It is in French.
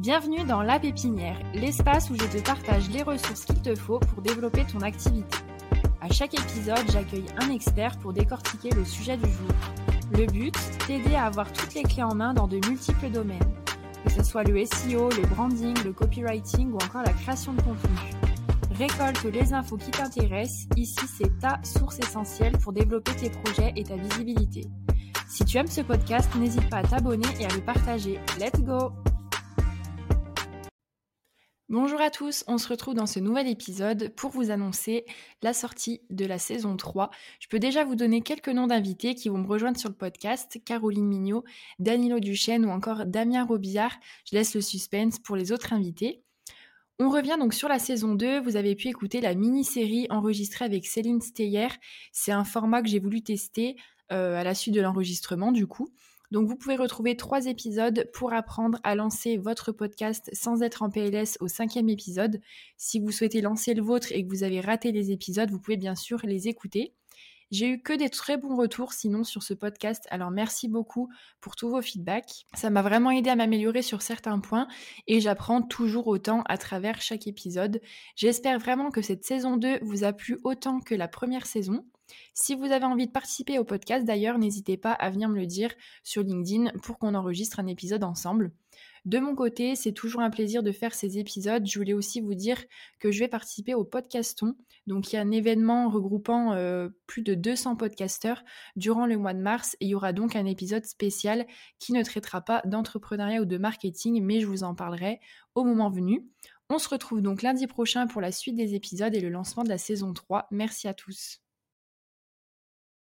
Bienvenue dans La Pépinière, l'espace où je te partage les ressources qu'il te faut pour développer ton activité. À chaque épisode, j'accueille un expert pour décortiquer le sujet du jour. Le but, t'aider à avoir toutes les clés en main dans de multiples domaines, que ce soit le SEO, le branding, le copywriting ou encore la création de contenu. Récolte les infos qui t'intéressent, ici c'est ta source essentielle pour développer tes projets et ta visibilité. Si tu aimes ce podcast, n'hésite pas à t'abonner et à le partager. Let's go Bonjour à tous, on se retrouve dans ce nouvel épisode pour vous annoncer la sortie de la saison 3. Je peux déjà vous donner quelques noms d'invités qui vont me rejoindre sur le podcast, Caroline Mignot, Danilo Duchesne ou encore Damien Robillard. Je laisse le suspense pour les autres invités. On revient donc sur la saison 2, vous avez pu écouter la mini-série enregistrée avec Céline Steyer. C'est un format que j'ai voulu tester euh, à la suite de l'enregistrement du coup. Donc vous pouvez retrouver trois épisodes pour apprendre à lancer votre podcast sans être en PLS au cinquième épisode. Si vous souhaitez lancer le vôtre et que vous avez raté les épisodes, vous pouvez bien sûr les écouter. J'ai eu que des très bons retours sinon sur ce podcast, alors merci beaucoup pour tous vos feedbacks. Ça m'a vraiment aidé à m'améliorer sur certains points et j'apprends toujours autant à travers chaque épisode. J'espère vraiment que cette saison 2 vous a plu autant que la première saison. Si vous avez envie de participer au podcast d'ailleurs, n'hésitez pas à venir me le dire sur LinkedIn pour qu'on enregistre un épisode ensemble. De mon côté, c'est toujours un plaisir de faire ces épisodes. Je voulais aussi vous dire que je vais participer au podcaston. Donc il y a un événement regroupant euh, plus de 200 podcasteurs durant le mois de mars et il y aura donc un épisode spécial qui ne traitera pas d'entrepreneuriat ou de marketing, mais je vous en parlerai au moment venu. On se retrouve donc lundi prochain pour la suite des épisodes et le lancement de la saison 3. Merci à tous.